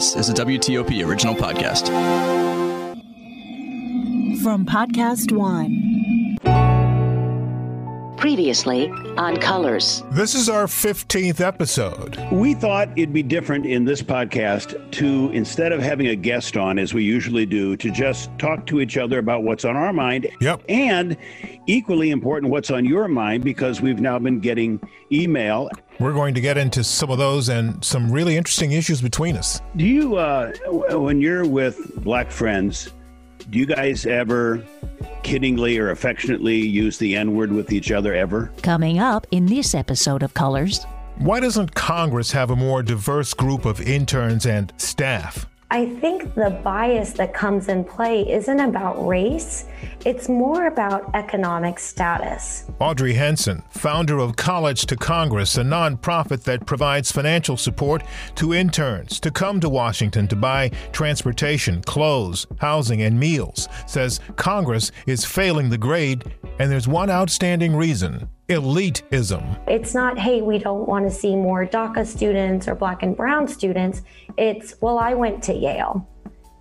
This is a WTOP original podcast. From Podcast One. Previously on Colors. This is our 15th episode. We thought it'd be different in this podcast to, instead of having a guest on as we usually do, to just talk to each other about what's on our mind. Yep. And equally important, what's on your mind, because we've now been getting email. We're going to get into some of those and some really interesting issues between us. Do you, uh, when you're with black friends, do you guys ever kiddingly or affectionately use the N word with each other ever? Coming up in this episode of Colors. Why doesn't Congress have a more diverse group of interns and staff? I think the bias that comes in play isn't about race, it's more about economic status. Audrey Henson, founder of College to Congress, a nonprofit that provides financial support to interns to come to Washington to buy transportation, clothes, housing, and meals, says Congress is failing the grade, and there's one outstanding reason elitism. It's not, hey, we don't want to see more DACA students or black and brown students. It's, well, I went to Yale.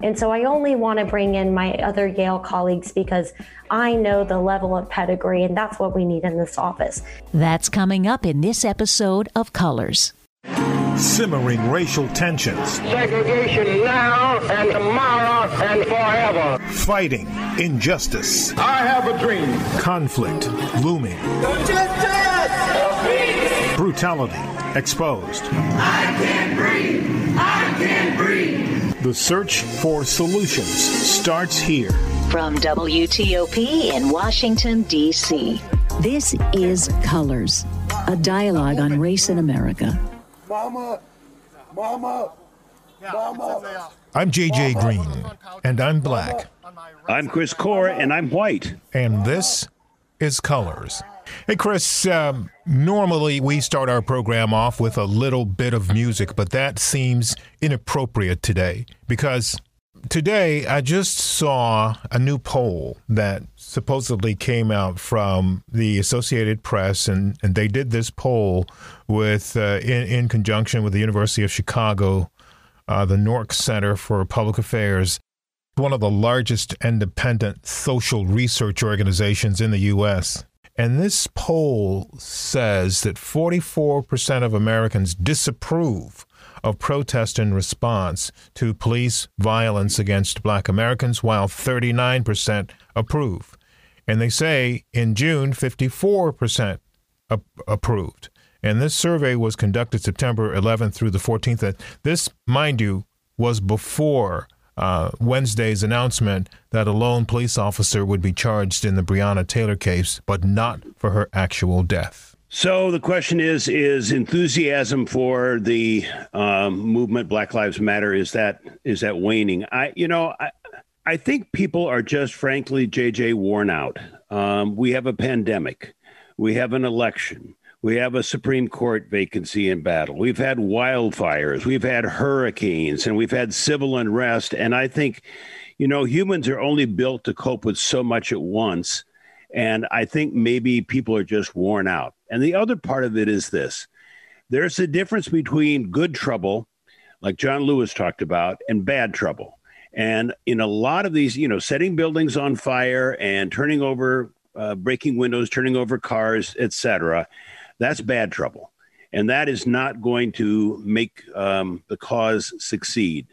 And so I only want to bring in my other Yale colleagues because I know the level of pedigree, and that's what we need in this office. That's coming up in this episode of Colors. Simmering racial tensions. Segregation now and tomorrow and forever. Fighting injustice. I have a dream. Conflict looming. Justice! Brutality exposed. I can't breathe. I can't breathe. The search for solutions starts here. From WTOP in Washington, D.C. This is Colors, a dialogue on race in America. Mama, mama, mama. I'm JJ Green, and I'm black. I'm Chris Core, and I'm white. And this is Colors. Hey, Chris, um, normally we start our program off with a little bit of music, but that seems inappropriate today because today I just saw a new poll that supposedly came out from the Associated Press, and, and they did this poll with uh, in, in conjunction with the University of Chicago, uh, the NORC Center for Public Affairs, one of the largest independent social research organizations in the U.S. And this poll says that 44% of Americans disapprove of protest in response to police violence against black Americans, while 39% approve. And they say in June, 54% ap- approved. And this survey was conducted September 11th through the 14th. This, mind you, was before uh, Wednesday's announcement that a lone police officer would be charged in the Breonna Taylor case, but not for her actual death. So the question is: Is enthusiasm for the um, movement Black Lives Matter is that is that waning? I, you know, I, I think people are just frankly, JJ, worn out. Um, we have a pandemic, we have an election, we have a Supreme Court vacancy in battle. We've had wildfires, we've had hurricanes, and we've had civil unrest. And I think, you know, humans are only built to cope with so much at once. And I think maybe people are just worn out. And the other part of it is this there's a difference between good trouble, like John Lewis talked about, and bad trouble. And in a lot of these, you know, setting buildings on fire and turning over, uh, breaking windows, turning over cars, etc., that's bad trouble. And that is not going to make um, the cause succeed.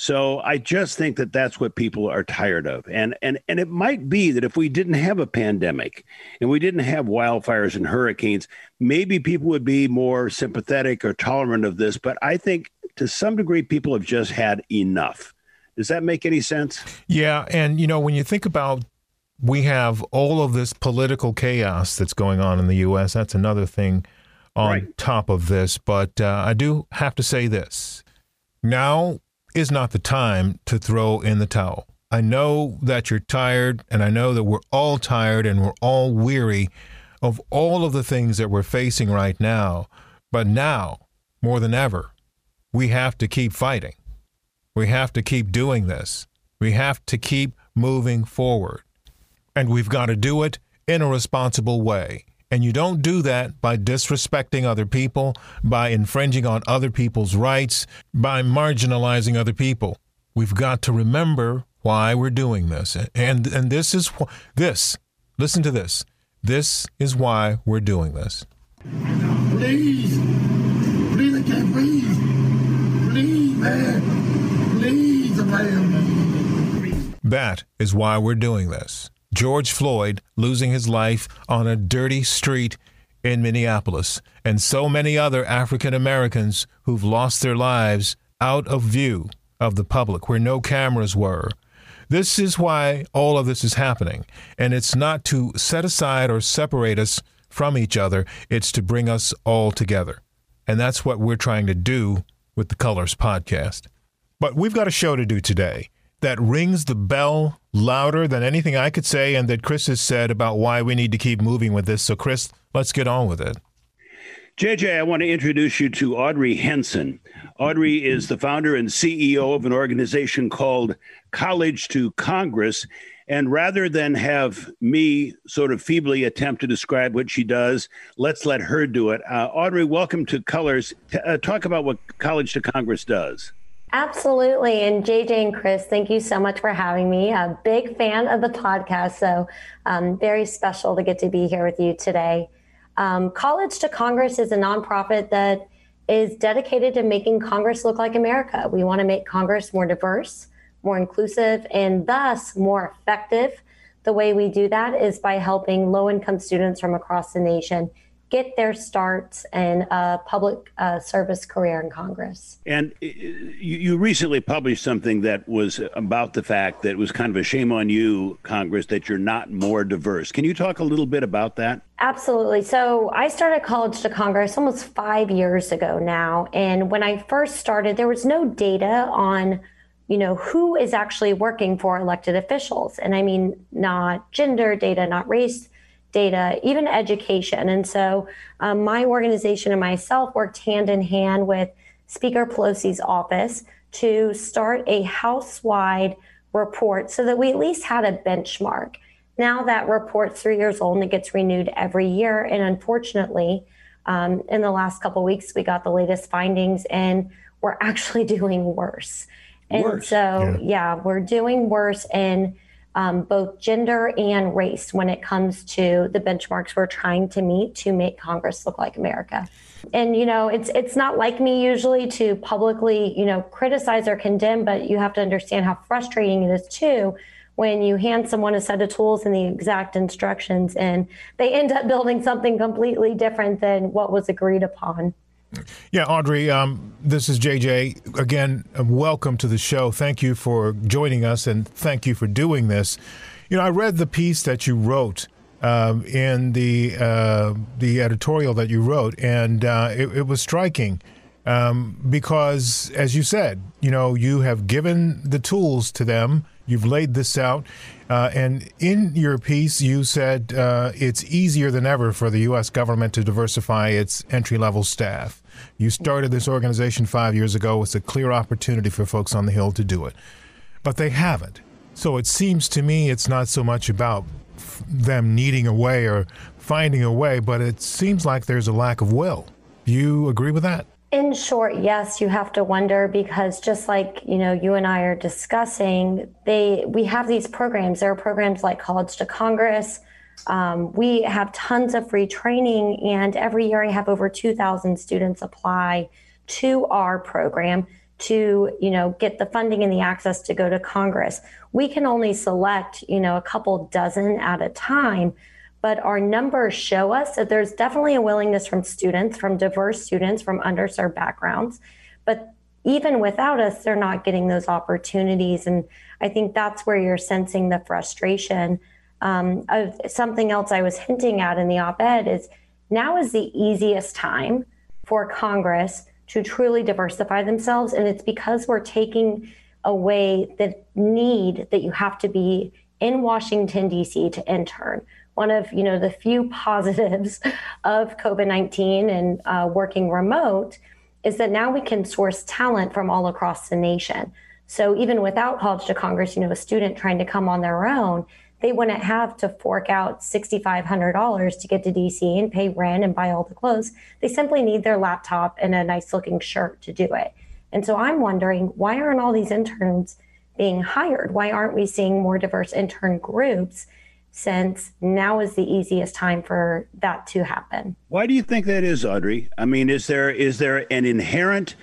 So I just think that that's what people are tired of. And and and it might be that if we didn't have a pandemic and we didn't have wildfires and hurricanes, maybe people would be more sympathetic or tolerant of this, but I think to some degree people have just had enough. Does that make any sense? Yeah, and you know when you think about we have all of this political chaos that's going on in the U.S. That's another thing on Right. top of this. But uh, I do have to say this: now is not the time to throw in the towel. I know that you're tired, and I know that we're all tired and we're all weary of all of the things that we're facing right now. But now, more than ever, we have to keep fighting. We have to keep doing this. We have to keep moving forward. And we've got to do it in a responsible way. And you don't do that by disrespecting other people, by infringing on other people's rights, by marginalizing other people. We've got to remember why we're doing this. And and this is wh- this. Listen to this. This is why we're doing this. Please, please, I can't breathe. Please, man, please, man. That is why we're doing this. George Floyd losing his life on a dirty street in Minneapolis, and so many other African Americans who've lost their lives out of view of the public where no cameras were. This is why all of this is happening. And it's not to set aside or separate us from each other, it's to bring us all together. And that's what we're trying to do with the Colors podcast. But we've got a show to do today that rings the bell louder than anything I could say and that Chris has said about why we need to keep moving with this. So, Chris, let's get on with it. JJ, I want to introduce you to Audrey Henson. Audrey is the founder and CEO of an organization called College to Congress. And rather than have me sort of feebly attempt to describe what she does, let's let her do it. Uh, Audrey, welcome to Colors. T- uh, talk about what College to Congress does. Absolutely. And JJ and Chris, thank you so much for having me. A big fan of the podcast. So, um, very special to get to be here with you today. Um, College to Congress is a nonprofit that is dedicated to making Congress look like America. We want to make Congress more diverse, more inclusive, and thus more effective. The way we do that is by helping low income students from across the nation get their starts in a public uh, service career in Congress. And uh, you, you, recently published something that was about the fact that it was kind of a shame on you, Congress, that you're not more diverse. Can you talk a little bit about that? Absolutely. So I started College to Congress almost five years ago now. And when I first started, there was no data on you know who is actually working for elected officials and i mean not gender data not race data, even education. And so um, my organization and myself worked hand in hand with Speaker Pelosi's office to start a house wide report so that we at least had a benchmark. Now that report's three years old and it gets renewed every year. And unfortunately, um, in the last couple weeks, we got the latest findings and we're actually doing worse. And worse. so, yeah. yeah, we're doing worse. And um, both gender and race when it comes to the benchmarks we're trying to meet to make Congress look like America. And you know, it's it's not like me usually to publicly, you know, criticize or condemn, but you have to understand how frustrating it is too when you hand someone a set of tools and the exact instructions and they end up building something completely different than what was agreed upon. Yeah, Audrey, um, this is JJ. Again, uh, welcome to the show. Thank you for joining us and thank you for doing this. You know, I read the piece that you wrote um, in the uh, the editorial that you wrote, and uh, it, it, was striking um, because, as you said, you know, you have given the tools to them. You've laid this out. Uh, and in your piece, you said uh, it's easier than ever for the U.S. government to diversify its entry level staff. You started this organization five years ago. It's a clear opportunity for folks on the Hill to do it. But they haven't. So it seems to me it's not so much about f- them needing a way or finding a way, but it seems like there's a lack of will. You agree with that? In short, yes, you have to wonder because just like, you know, you and I are discussing, they we have these programs. There are programs like College to Congress. Um, we have tons of free training, and every year I have over 2,000 students apply to our program to, you know, get the funding and the access to go to Congress. We can only select, you know, a couple dozen at a time but our numbers show us that there's definitely a willingness from students, from diverse students, from underserved backgrounds. But even without us, they're not getting those opportunities. And I think that's where you're sensing the frustration. Um, of something else I was hinting at in the op ed is now is the easiest time for Congress to truly diversify themselves. And it's because we're taking away the need that you have to be in Washington, D.C. to intern one of you know the few positives of COVID-19 and uh, working remote is that now we can source talent from all across the nation. So even without College to Congress, you know, a student trying to come on their own, they wouldn't have to fork out $6,500 to get to DC and pay rent and buy all the clothes. They simply need their laptop and a nice looking shirt to do it. And so I'm wondering why aren't all these interns being hired? Why aren't we seeing more diverse intern groups? Since now is the easiest time for that to happen. Why do you think that is, Audrey? I mean, is there is there an inherent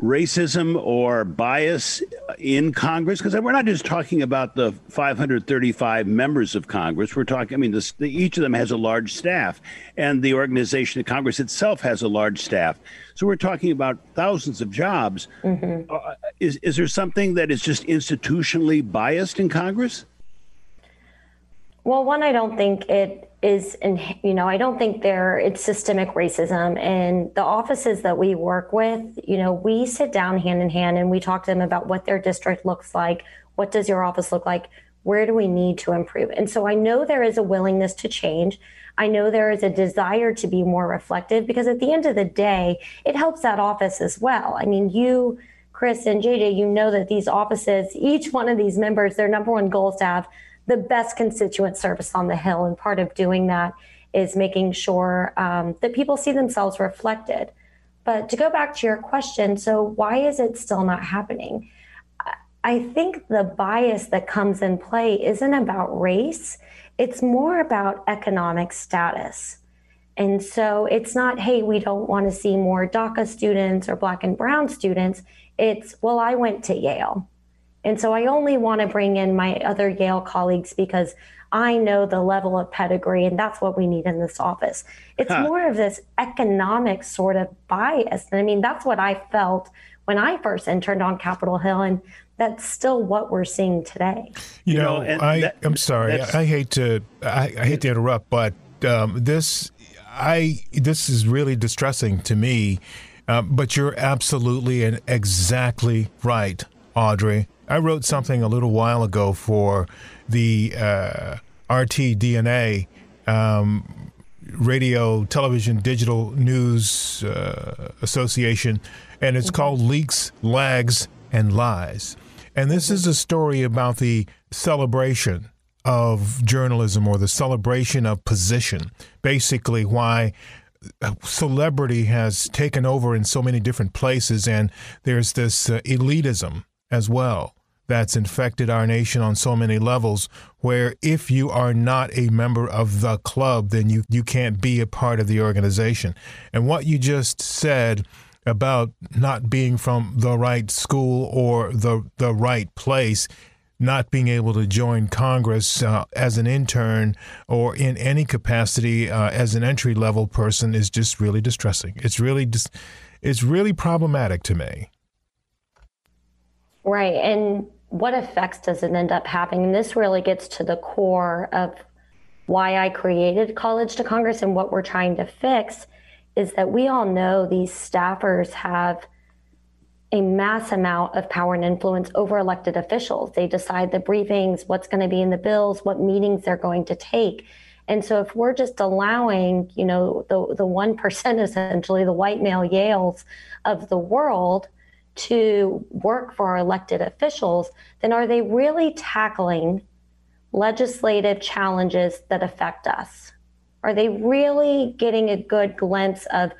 racism or bias in Congress? Because we're not just talking about the 535 members of Congress. We're talking, I mean, this, the, each of them has a large staff, and the organization of Congress itself has a large staff. So we're talking about thousands of jobs. Mm-hmm. Uh, is, is there something that is just institutionally biased in Congress? Well, one, I don't think it is in you know i don't think there it's systemic racism. And the offices that we work with you know we sit down hand in hand and we talk to them about what their district looks like. What does your office look like? Where do we need to improve? And so i know there is a willingness to change. I know there is a desire to be more reflective because at the end of the day it helps that office as well. I mean you chris and jj you know that these offices each one of these members their number one goal is to have the best constituent service on the Hill. And part of doing that is making sure um, that people see themselves reflected. But to go back to your question, so why is it still not happening? I think the bias that comes in play isn't about race, it's more about economic status. And so it's not, hey, we don't want to see more DACA students or Black and Brown students. It's, well, I went to Yale. And so I only want to bring in my other Yale colleagues because I know the level of pedigree, and that's what we need in this office. It's huh. more of this economic sort of bias. And I mean, that's what I felt when I first interned on Capitol Hill. And that's still what we're seeing today. You know, I, that, I'm sorry. I hate to I, I hate to interrupt, but um, this I this is really distressing to me. Uh, but you're absolutely and exactly right, Audrey. I wrote something a little while ago for the uh, RTDNA um, Radio, Television, Digital News uh, Association, and it's called Leaks, Lags, and Lies. And this is a story about the celebration of journalism or the celebration of position. Basically, why celebrity has taken over in so many different places, and there's this uh, elitism as well that's infected our nation on so many levels where if you are not a member of the club then you you can't be a part of the organization and what you just said about not being from the right school or the the right place not being able to join Congress uh, as an intern or in any capacity uh, as an entry level person is just really distressing. It's really dis- it's really problematic to me. Right, and what effects does it end up having? And this really gets to the core of why I created College to Congress and what we're trying to fix is that we all know these staffers have a mass amount of power and influence over elected officials. They decide the briefings, what's going to be in the bills, what meetings they're going to take. And so if we're just allowing, you know, the the 1% essentially, the white male Yales of the world to work for our elected officials, then are they really tackling legislative challenges that affect us? Are they really getting a good glimpse of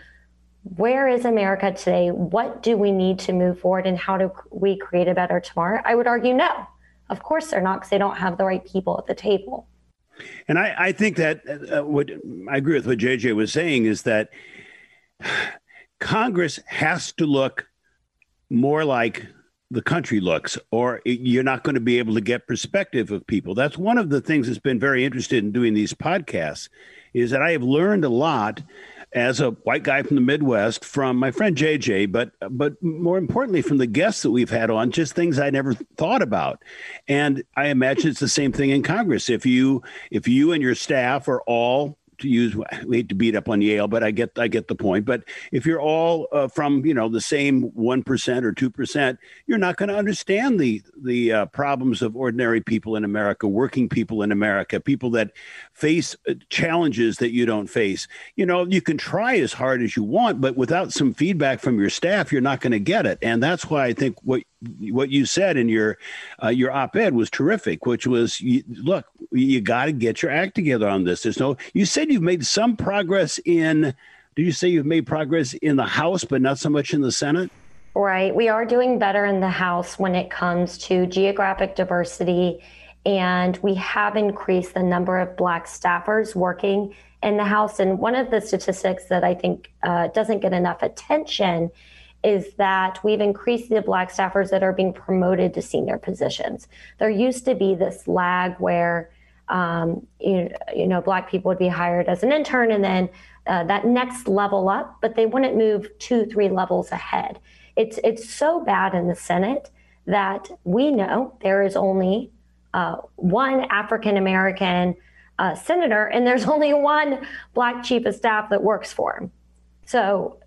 where is America today? What do we need to move forward and how do we create a better tomorrow? I would argue no. Of course they're not because they don't have the right people at the table. And I, I think that uh, what I agree with what JJ was saying is that Congress has to look more like the country looks, or you're not going to be able to get perspective of people. That's one of the things that's been very interested in doing these podcasts, is that I have learned a lot as a white guy from the Midwest from my friend JJ, but but more importantly from the guests that we've had on, just things I never thought about. And I imagine it's the same thing in Congress. If you if you and your staff are all to use we hate to beat up on Yale, but I get I get the point. But if you're all uh, from you know the same one percent or two percent, you're not going to understand the the uh, problems of ordinary people in America, working people in America, people that face uh, challenges that you don't face. You know, you can try as hard as you want, but without some feedback from your staff, you're not going to get it. And that's why I think what what you said in your uh, your op-ed was terrific, which was you, look, you got to get your act together on this. There's no. You said you've made some progress in. Did you say you've made progress in the House, but not so much in the Senate? Right. We are doing better in the House when it comes to geographic diversity, and we have increased the number of Black staffers working in the House. And one of the statistics that I think uh, doesn't get enough attention is that we've increased the Black staffers that are being promoted to senior positions. There used to be this lag where um, you, you, know Black people would be hired as an intern and then uh, that next level up, but they wouldn't move two, three levels ahead. It's it's so bad in the Senate that we know there is only uh, one African American uh, senator, and there's only one black chief of staff that works for him. So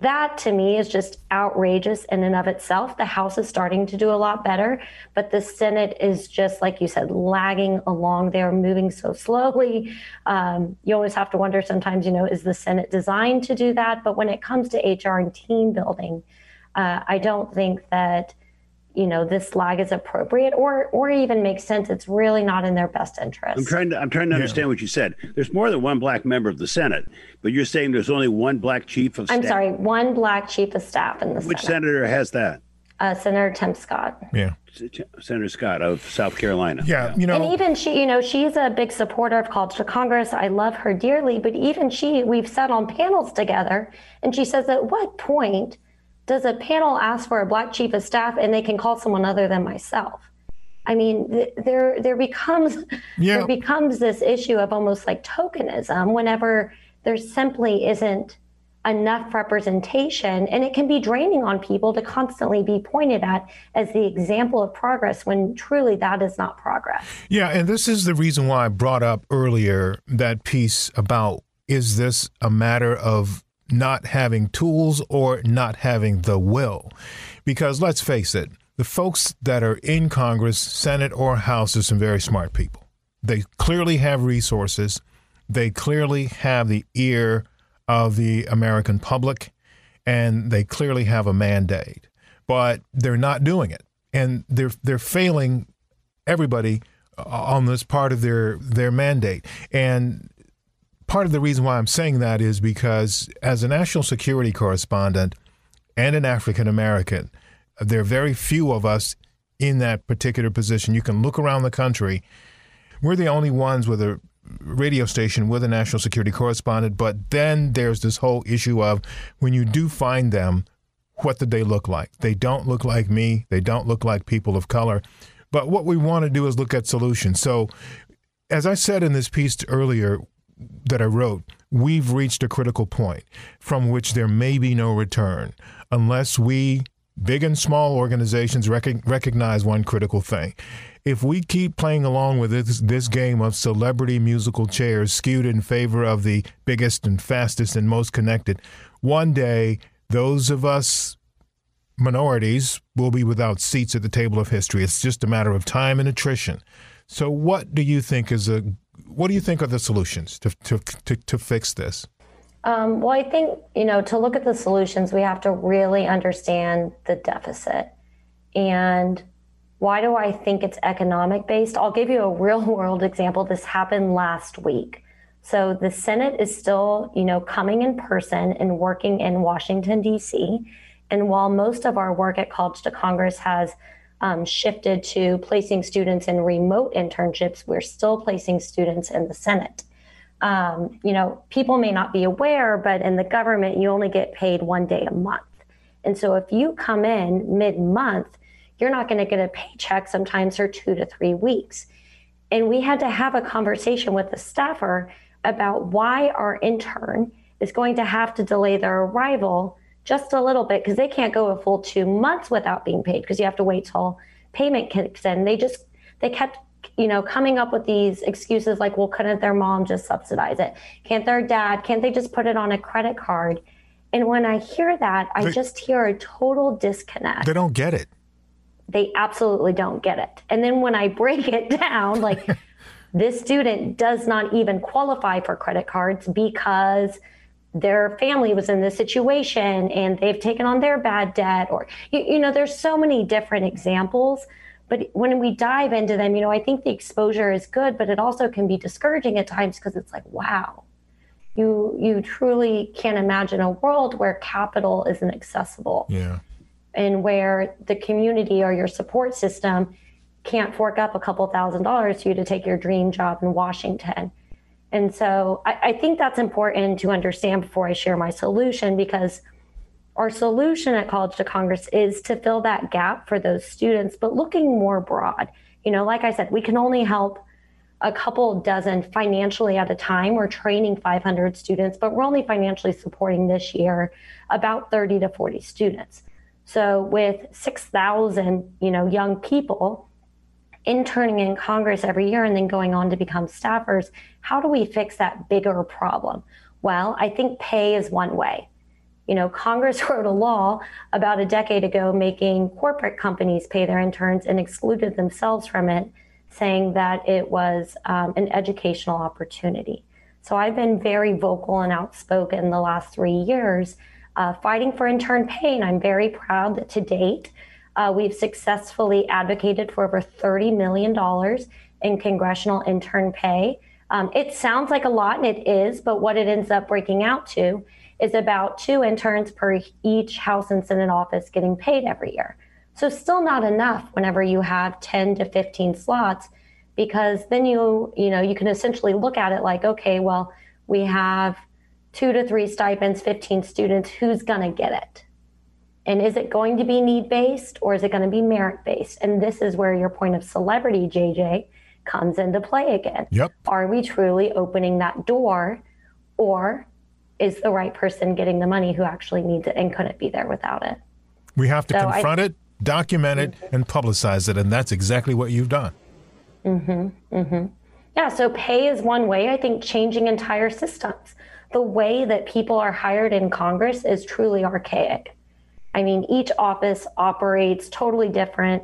that to me is just outrageous in and of itself. The House is starting to do a lot better, but the Senate is just, like you said, lagging along. They're moving so slowly. Um, you always have to wonder sometimes, you know, is the Senate designed to do that? But when it comes to HR and team building, uh, I don't think that you know this lag is appropriate or or even makes sense. It's really not in their best interest. I'm trying to i'm trying to understand yeah. what you said. There's more than one black member of the senate but you're saying there's only one black chief of staff? i'm sorry one black chief of staff in the which senate. senator has that? Uh, senator tim scott. Yeah. Senator Scott of South Carolina. Yeah, yeah, you know, and even she, you know, she's a big supporter of College to Congress. I love her dearly, but even she, we've sat on panels together, and she says, at what point does a panel ask for a black chief of staff and they can call someone other than myself? I mean, th- there there becomes yeah. there becomes this issue of almost like tokenism whenever there simply isn't enough representation and it can be draining on people to constantly be pointed at as the example of progress when truly that is not progress. Yeah, and this is the reason why I brought up earlier that piece about is this a matter of not having tools or not having the will. Because let's face it, the folks that are in Congress, Senate, or House are some very smart people. They clearly have resources, they clearly have the ear of the American public, and they clearly have a mandate. But they're not doing it. And they're they're failing everybody on this part of their their mandate. And part of the reason why I'm saying that is because as a national security correspondent and an African American, there are very few of us in that particular position. You can look around the country. We're the only ones with a radio station with a national security correspondent, but then there's this whole issue of when you do find them, what do they look like? They don't look like me. They don't look like people of color. But what we want to do is look at solutions. So, as I said in this piece earlier, that I wrote, we've reached a critical point from which there may be no return unless we, big and small organizations, rec- recognize one critical thing. If we keep playing along with this, this game of celebrity musical chairs skewed in favor of the biggest and fastest and most connected, one day those of us minorities will be without seats at the table of history. It's just a matter of time and attrition. So, what do you think is a what do you think are the solutions to, to, to, to fix this? Um, well, I think, you know, to look at the solutions, we have to really understand the deficit. And why do I think it's economic based? I'll give you a real world example. This happened last week. So the Senate is still, you know, coming in person and working in Washington, D.C. And while most of our work at College to Congress has um, shifted to placing students in remote internships, we're still placing students in the Senate. Um, you know, people may not be aware, but in the government, you only get paid one day a month. And so if you come in mid month, you're not going to get a paycheck sometimes for two to three weeks. And we had to have a conversation with the staffer about why our intern is going to have to delay their arrival just a little bit because they can't go a full two months without being paid because you have to wait till payment kicks in. They just they kept you know coming up with these excuses like, well, couldn't their mom just subsidize it? Can't their dad? Can't they just put it on a credit card? And when I hear that, I they, just hear a total disconnect. They don't get it. They absolutely don't get it. And then when I break it down, like this student does not even qualify for credit cards because their family was in this situation and they've taken on their bad debt or you, you know there's so many different examples but when we dive into them you know i think the exposure is good but it also can be discouraging at times because it's like wow you you truly can't imagine a world where capital isn't accessible Yeah. and where the community or your support system can't fork up a couple thousand dollars for you to take your dream job in Washington. And so I, I think that's important to understand before I share my solution because our solution at College to Congress is to fill that gap for those students, but looking more broad. You know, like I said, we can only help a couple dozen financially at a time. We're training 500 students, but we're only financially supporting this year about 30 to 40 students. So with 6,000, you know, young people interning in Congress every year and then going on to become staffers, how do we fix that bigger problem? Well, I think pay is one way. You know, Congress wrote a law about a decade ago making corporate companies pay their interns and excluded themselves from it, saying that it was um, an educational opportunity. So I've been very vocal and outspoken the last three years uh, fighting for intern pay, and I'm very proud that to date, uh, we've successfully advocated for over $30 million in congressional intern pay. Um, it sounds like a lot, and it is, but what it ends up breaking out to is about two interns per each House and Senate office getting paid every year. So, still not enough whenever you have 10 to 15 slots, because then you, you know, you can essentially look at it like, okay, well, we have two to three stipends, 15 students, who's going to get it? And is it going to be need based or is it going to be merit based? And this is where your point of celebrity, JJ, comes into play again. Yep. Are we truly opening that door or is the right person getting the money who actually needs it and couldn't be there without it? We have to So I- confront it, document it, and publicize it. And that's exactly what you've done. Mm hmm. Mm hmm. Yeah, so pay is one way. I think changing entire systems. The way that people are hired in Congress is truly archaic. I mean, each office operates totally different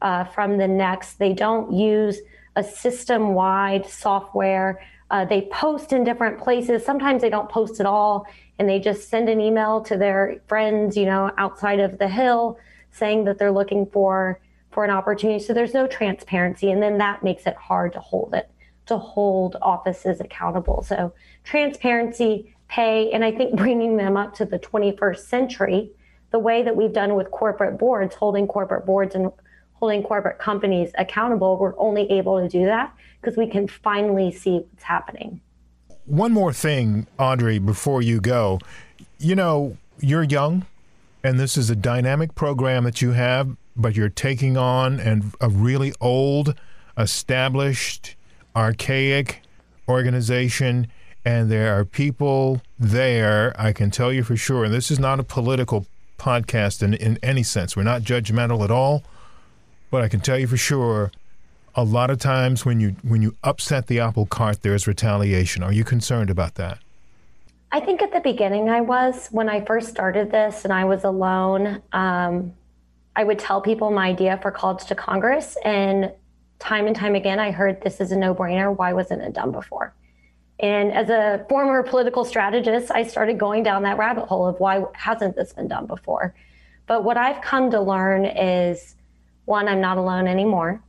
uh, from the next. They don't use a system wide software. Uh, they post in different places. Sometimes they don't post at all, and they just send an email to their friends, you know, outside of the Hill saying that they're looking for for an opportunity. So there's no transparency, and then that makes it hard to hold it to hold offices accountable. So transparency, pay, and I think bringing them up to the 21st century, the way that we've done with corporate boards, holding corporate boards and holding corporate companies accountable, we're only able to do that because we can finally see what's happening. One more thing, Audrey, before you go. You know, you're young, and this is a dynamic program that you have, but you're taking on and a really old, established, archaic organization, and there are people there. I can tell you for sure, and this is not a political podcast in, in any sense. We're not judgmental at all, but I can tell you for sure a lot of times when you when you upset the apple cart there's retaliation are you concerned about that I think at the beginning I was when I first started this and I was alone. Um, I would tell people my idea for College to Congress, and time and time again, I heard this is a no brainer. Why wasn't it done before? And as a former political strategist, I started going down that rabbit hole of why hasn't this been done before? But what I've come to learn is one, I'm not alone anymore.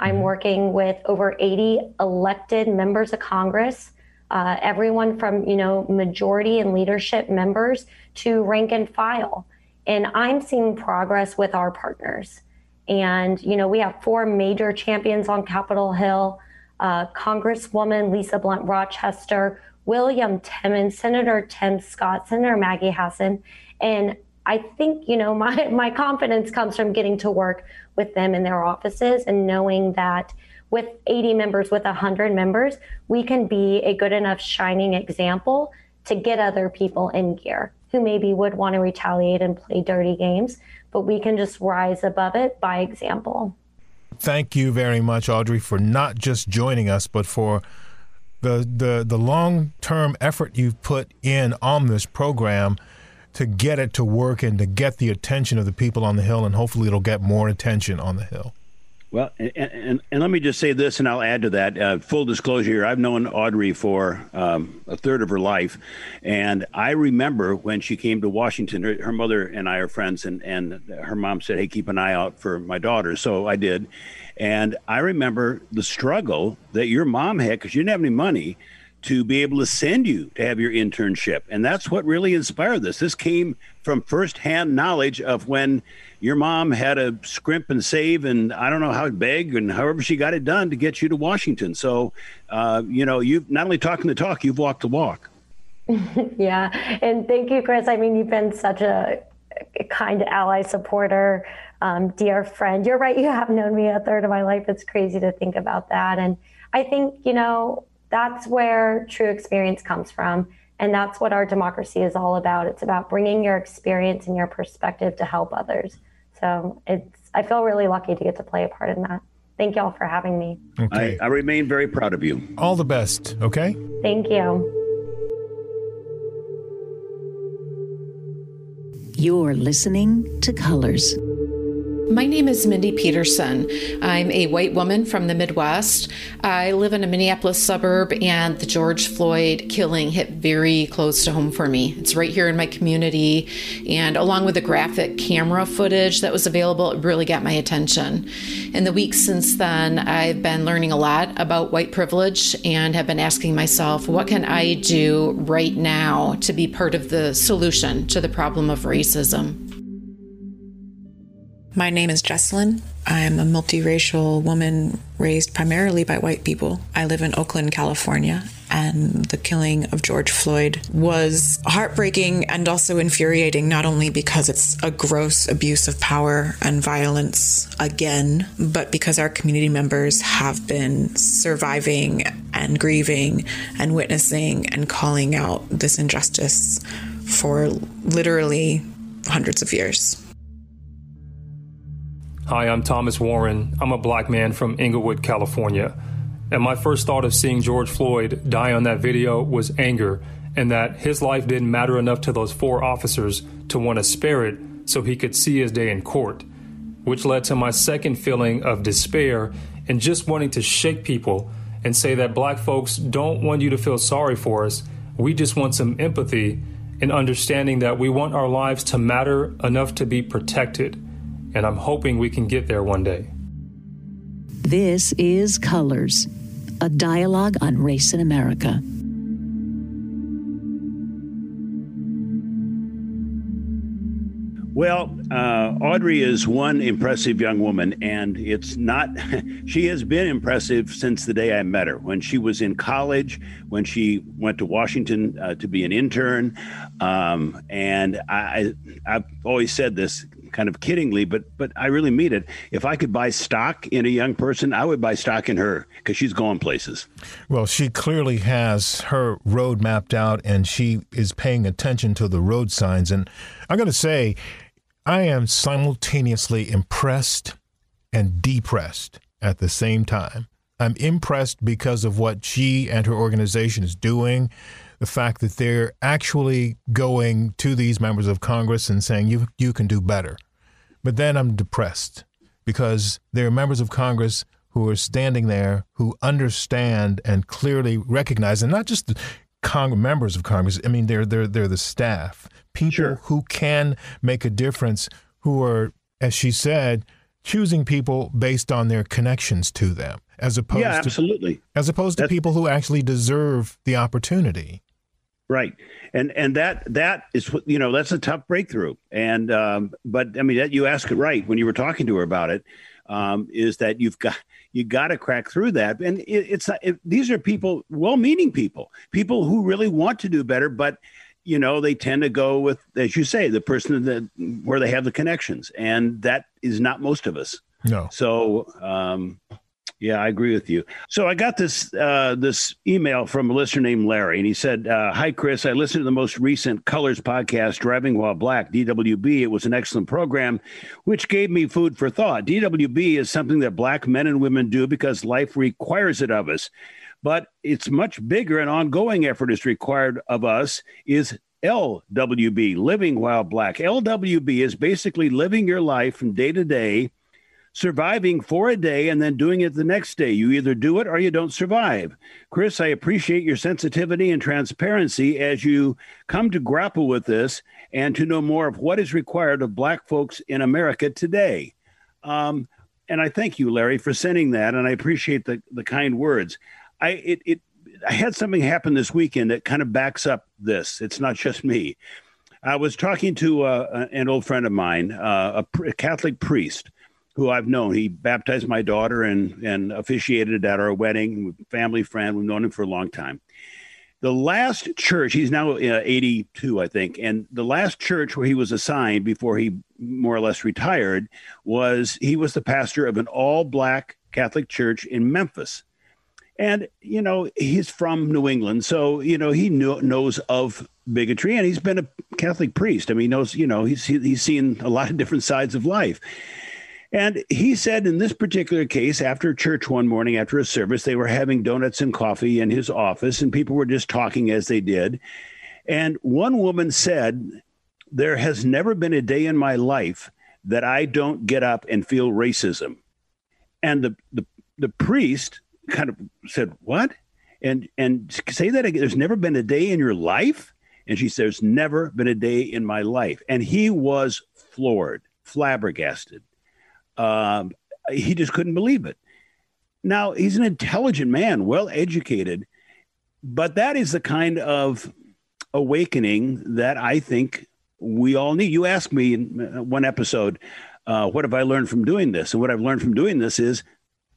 I'm working with over 80 elected members of Congress uh, everyone from you know majority and leadership members to rank and file and i'm seeing progress with our partners and you know we have four major champions on capitol hill uh, congresswoman lisa blunt rochester william timmons senator tim scott senator maggie hassan and i think you know my, my confidence comes from getting to work with them in their offices and knowing that with 80 members, with 100 members, we can be a good enough shining example to get other people in gear who maybe would want to retaliate and play dirty games, but we can just rise above it by example. Thank you very much audrey for not just joining us but for the the, the long term effort you've put in on this program to get it to work and to get the attention of the people on the hill and hopefully it'll get more attention on the hill Well, and, and, and, let me just say this, and I'll add to that. Uh, full disclosure here I've known Audrey for um, a third of her life. And I remember when she came to Washington, her, her, mother and I are friends, and, and her mom said, Hey, keep an eye out for my daughter. So I did. And I remember the struggle that your mom had because you didn't have any money to be able to send you to have your internship. And that's what really inspired this. This came from firsthand knowledge of when your mom had to scrimp and save and I don't know how beg and however she got it done to get you to Washington. So, uh, you know, you've not only talking the talk, you've walked the walk. yeah. And thank you, Chris. I mean, you've been such a kind ally supporter, um, dear friend. You're right. You have known me a third of my life. It's crazy to think about that. And I think, you know, that's where true experience comes from. And that's what our democracy is all about. It's about bringing your experience and your perspective to help others. So it's, I feel really lucky to get to play a part in that. Thank y'all for having me. Okay. I, I remain very proud of you. All the best, okay? Thank you. You're listening to Colors. My name is Mindy Peterson. I'm a white woman from the Midwest. I live in a Minneapolis suburb, and the George Floyd killing hit very close to home for me. It's right here in my community, and along with the graphic camera footage that was available, it really got my attention. In the weeks since then, I've been learning a lot about white privilege and have been asking myself, what can I do right now to be part of the solution to the problem of racism? My name is Jesselyn. I'm a multiracial woman raised primarily by white people. I live in Oakland, California, and the killing of George Floyd was heartbreaking and also infuriating, not only because it's a gross abuse of power and violence again, but because our community members have been surviving and grieving and witnessing and calling out this injustice for literally hundreds of years. Hi, I'm Thomas Warren. I'm a black man from Inglewood, California. And my first thought of seeing George Floyd die on that video was anger, and that his life didn't matter enough to those four officers to want to spare it so he could see his day in court, which led to my second feeling of despair and just wanting to shake people and say that black folks don't want you to feel sorry for us. We just want some empathy and understanding that we want our lives to matter enough to be protected and I'm hoping we can get there one day. This is Colors, a dialogue on race in America. Well, uh, Audrey is one impressive young woman, and it's not, she has been impressive since the day I met her. When she was in college, when she went to Washington uh, to be an intern. Um, and I, I've always said this kind of kiddingly, but but I really mean it. If I could buy stock in a young person, I would buy stock in her because she's going places. Well, she clearly has her road mapped out, and she is paying attention to the road signs. And I'm going to say, I am simultaneously impressed and depressed at the same time. I'm impressed because of what she and her organization is doing the fact that they're actually going to these members of Congress and saying you you can do better. But then I'm depressed because there are members of Congress who are standing there who understand and clearly recognize, and not just the Cong- members of Congress. I mean, they're they're they're the staff, people sure. who can make a difference, who are, as she said, choosing people based on their connections to them, as opposed yeah, absolutely. to as opposed That's, to people who actually deserve the opportunity. Right. And and that that is you know that's a tough breakthrough. And um, but I mean that you ask it right when you were talking to her about it um, is that you've got you got to crack through that. And it, it's it, these are people, well-meaning people, people who really want to do better, but you know they tend to go with, as you say, the person that where they have the connections, and that is not most of us. No. So um, yeah, I agree with you. So I got this uh, this email from a listener named Larry, and he said, uh, "Hi, Chris. I listened to the most recent Colors podcast, Driving While Black, DWB. It was an excellent program, which gave me food for thought. DWB is something that Black men and women do because life requires it of us, but it's much bigger and ongoing effort is required of us. Is LWB, Living While Black. LWB is basically living your life from day to day." Surviving for a day and then doing it the next day. You either do it or you don't survive. Chris, I appreciate your sensitivity and transparency as you come to grapple with this and to know more of what is required of Black folks in America today. Um, and I thank you, Larry, for sending that, and I appreciate the, the kind words. I it, it I had something happen this weekend that kind of backs up this. It's not just me. I was talking to uh, an old friend of mine, uh, a, a Catholic priest who I've known. He baptized my daughter and and officiated at our wedding. Family friend. We've known him for a long time. The last church, he's now uh, 82, I think, and the last church where he was assigned before he more or less retired was he was the pastor of an all black Catholic church in Memphis. And, you know, he's from New England. So, you know, he knew, knows of bigotry and he's been a Catholic priest. I mean, he knows, you know, he's, he's seen a lot of different sides of life. And he said in this particular case, after church one morning, after a service, they were having donuts and coffee in his office, and people were just talking as they did. And one woman said, There has never been a day in my life that I don't get up and feel racism. And the, the, the priest kind of said, What? And and say that again. There's never been a day in your life? And she says, There's never been a day in my life. And he was floored, flabbergasted. Um, he just couldn't believe it. Now, he's an intelligent man, well educated, but that is the kind of awakening that I think we all need. You asked me in one episode, uh, what have I learned from doing this? And what I've learned from doing this is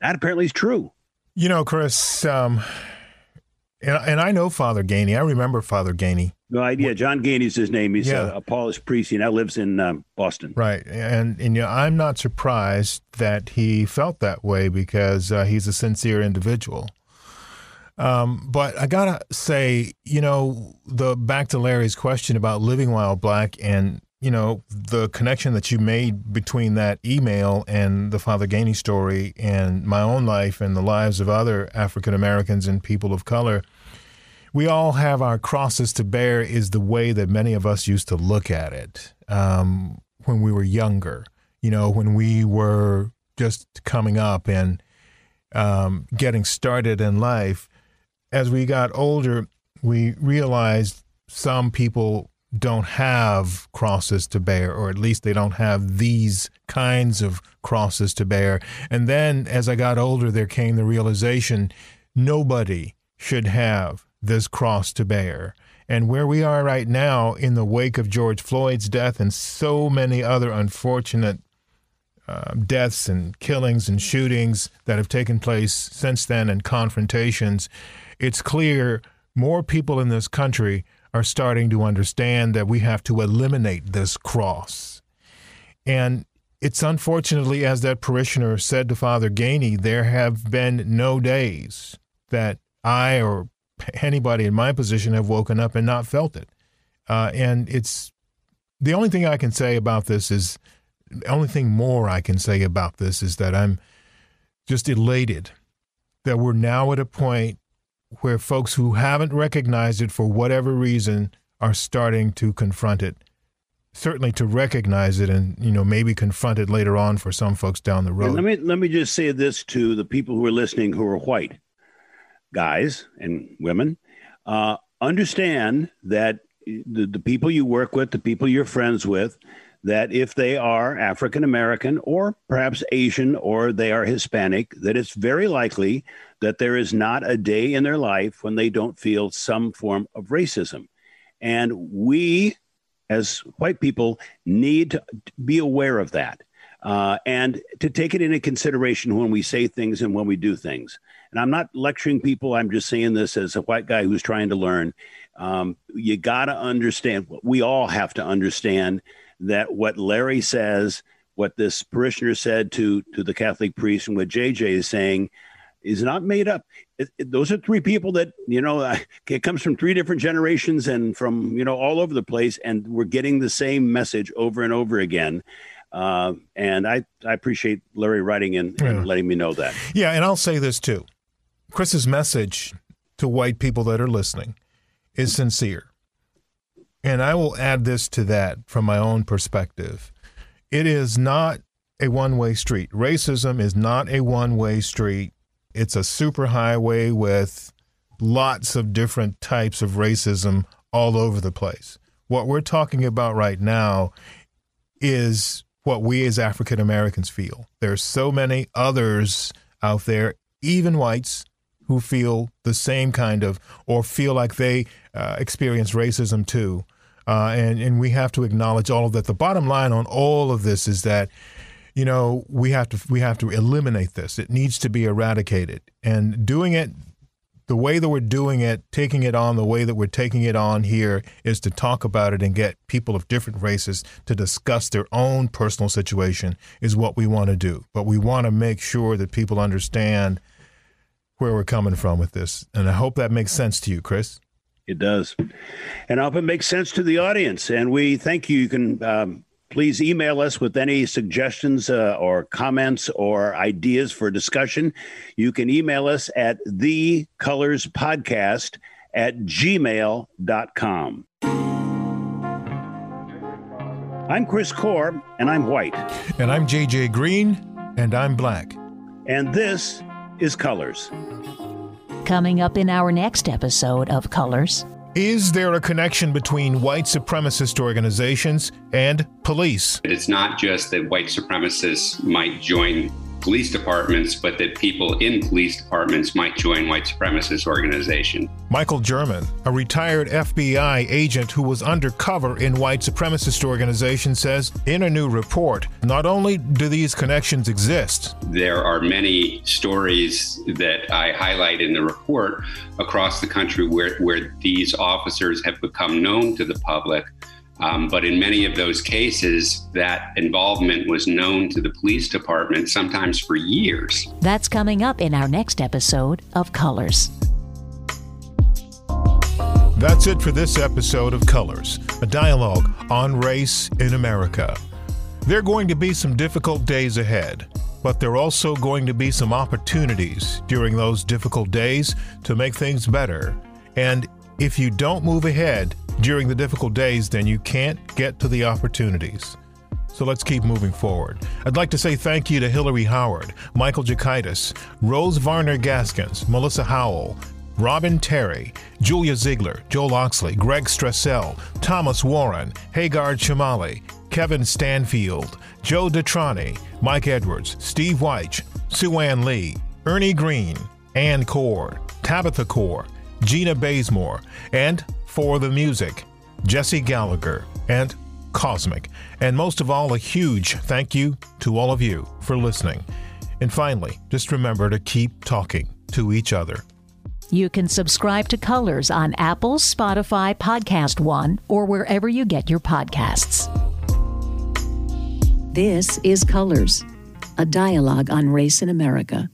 that apparently is true. You know, Chris, um, and, and I know Father Gainey. I remember Father Gainey. No idea. John Gainey's his name. He's yeah. a, a Paulist priest. He now lives in um, Boston. Right, and and you know, I'm not surprised that he felt that way because uh, he's a sincere individual. Um, but I gotta say, you know, the back to Larry's question about living while black, and you know, the connection that you made between that email and the Father Gainey story, and my own life and the lives of other African Americans and people of color we all have our crosses to bear is the way that many of us used to look at it um, when we were younger. You know, when we were just coming up and um, getting started in life. As we got older, we realized some people don't have crosses to bear, or at least they don't have these kinds of crosses to bear. And then as I got older, there came the realization nobody should have this cross to bear. And where we are right now in the wake of George Floyd's death and so many other unfortunate uh, deaths and killings and shootings that have taken place since then and confrontations, it's clear more people in this country are starting to understand that we have to eliminate this cross. And it's unfortunately, as that parishioner said to Father Gainey, there have been no days that I or anybody in my position have woken up and not felt it. Uh, and it's the only thing I can say about this is the only thing more I can say about this is that I'm just elated that we're now at a point where folks who haven't recognized it for whatever reason are starting to confront it certainly to recognize it and you know maybe confront it later on for some folks down the road. And let me let me just say this to the people who are listening who are white guys and women, uh, understand that the, the people you work with, the people you're friends with, that if they are African American or perhaps Asian or they are Hispanic, that it's very likely that there is not a day in their life when they don't feel some form of racism. And we, as white people, need to be aware of that uh, and to take it into consideration when we say things and when we do things. And I'm not lecturing people. I'm just saying this as a white guy who's trying to learn. Um, you got to understand, we all have to understand that what Larry says, what this parishioner said to, to the Catholic priest, and what JJ is saying is not made up. It, it, those are three people that, you know, it comes from three different generations and from, you know, all over the place. And we're getting the same message over and over again. Uh, and I, I appreciate Larry writing in and yeah. letting me know that. Yeah, and I'll say this too. Chris's message to white people that are listening is sincere. And I will add this to that from my own perspective. It is not a one way street. Racism is not a one way street. It's a superhighway with lots of different types of racism all over the place. What we're talking about right now is what we as African Americans feel. There's so many others out there, even whites, who feel the same kind of or feel like they uh, experience racism too. Uh, and, and we have to acknowledge all of that. The bottom line on all of this is that you know we have to we have to eliminate this. It needs to be eradicated, and doing it the way that we're doing it, taking it on the way that we're taking it on here, is to talk about it and get people of different races to discuss their own personal situation. Is what we want to do, but we want to make sure that people understand where we're coming from with this, and I hope that makes sense to you, Chris. It does. And I hope it makes sense to the audience. And we thank you. You can um, please email us with any suggestions uh, or comments or ideas for discussion. You can email us at the colors podcast at gmail.com. I'm Chris Core, and I'm white. And I'm JJ Green, and I'm black. And this is Colors. Coming up in our next episode of Colors. Is there a connection between white supremacist organizations and police? It's not just that white supremacists might join police departments, but that people in police departments might join white supremacist organization. Michael German, a retired FBI agent who was undercover in white supremacist organizations, says in a new report, not only do these connections exist, there are many stories that I highlight in the report across the country where, where these officers have become known to the public um, but in many of those cases, that involvement was known to the police department sometimes for years. That's coming up in our next episode of Colors. That's it for this episode of Colors, a dialogue on race in America. There are going to be some difficult days ahead, but there are also going to be some opportunities during those difficult days to make things better. And if you don't move ahead, during the difficult days, then you can't get to the opportunities. So let's keep moving forward. I'd like to say thank you to Hillary Howard, Michael Jakaitis, Rose Varner Gaskins, Melissa Howell, Robin Terry, Julia Ziegler, Joel Oxley, Greg Stressel, Thomas Warren, Hagar Chamali, Kevin Stanfield, Joe Detrani, Mike Edwards, Steve Weich, Sue Ann Lee, Ernie Green, Ann Cord, Tabitha Core, Gina Bazemore, and for the music, Jesse Gallagher and Cosmic. And most of all, a huge thank you to all of you for listening. And finally, just remember to keep talking to each other. You can subscribe to Colors on Apple, Spotify, Podcast One, or wherever you get your podcasts. This is Colors, a dialogue on race in America.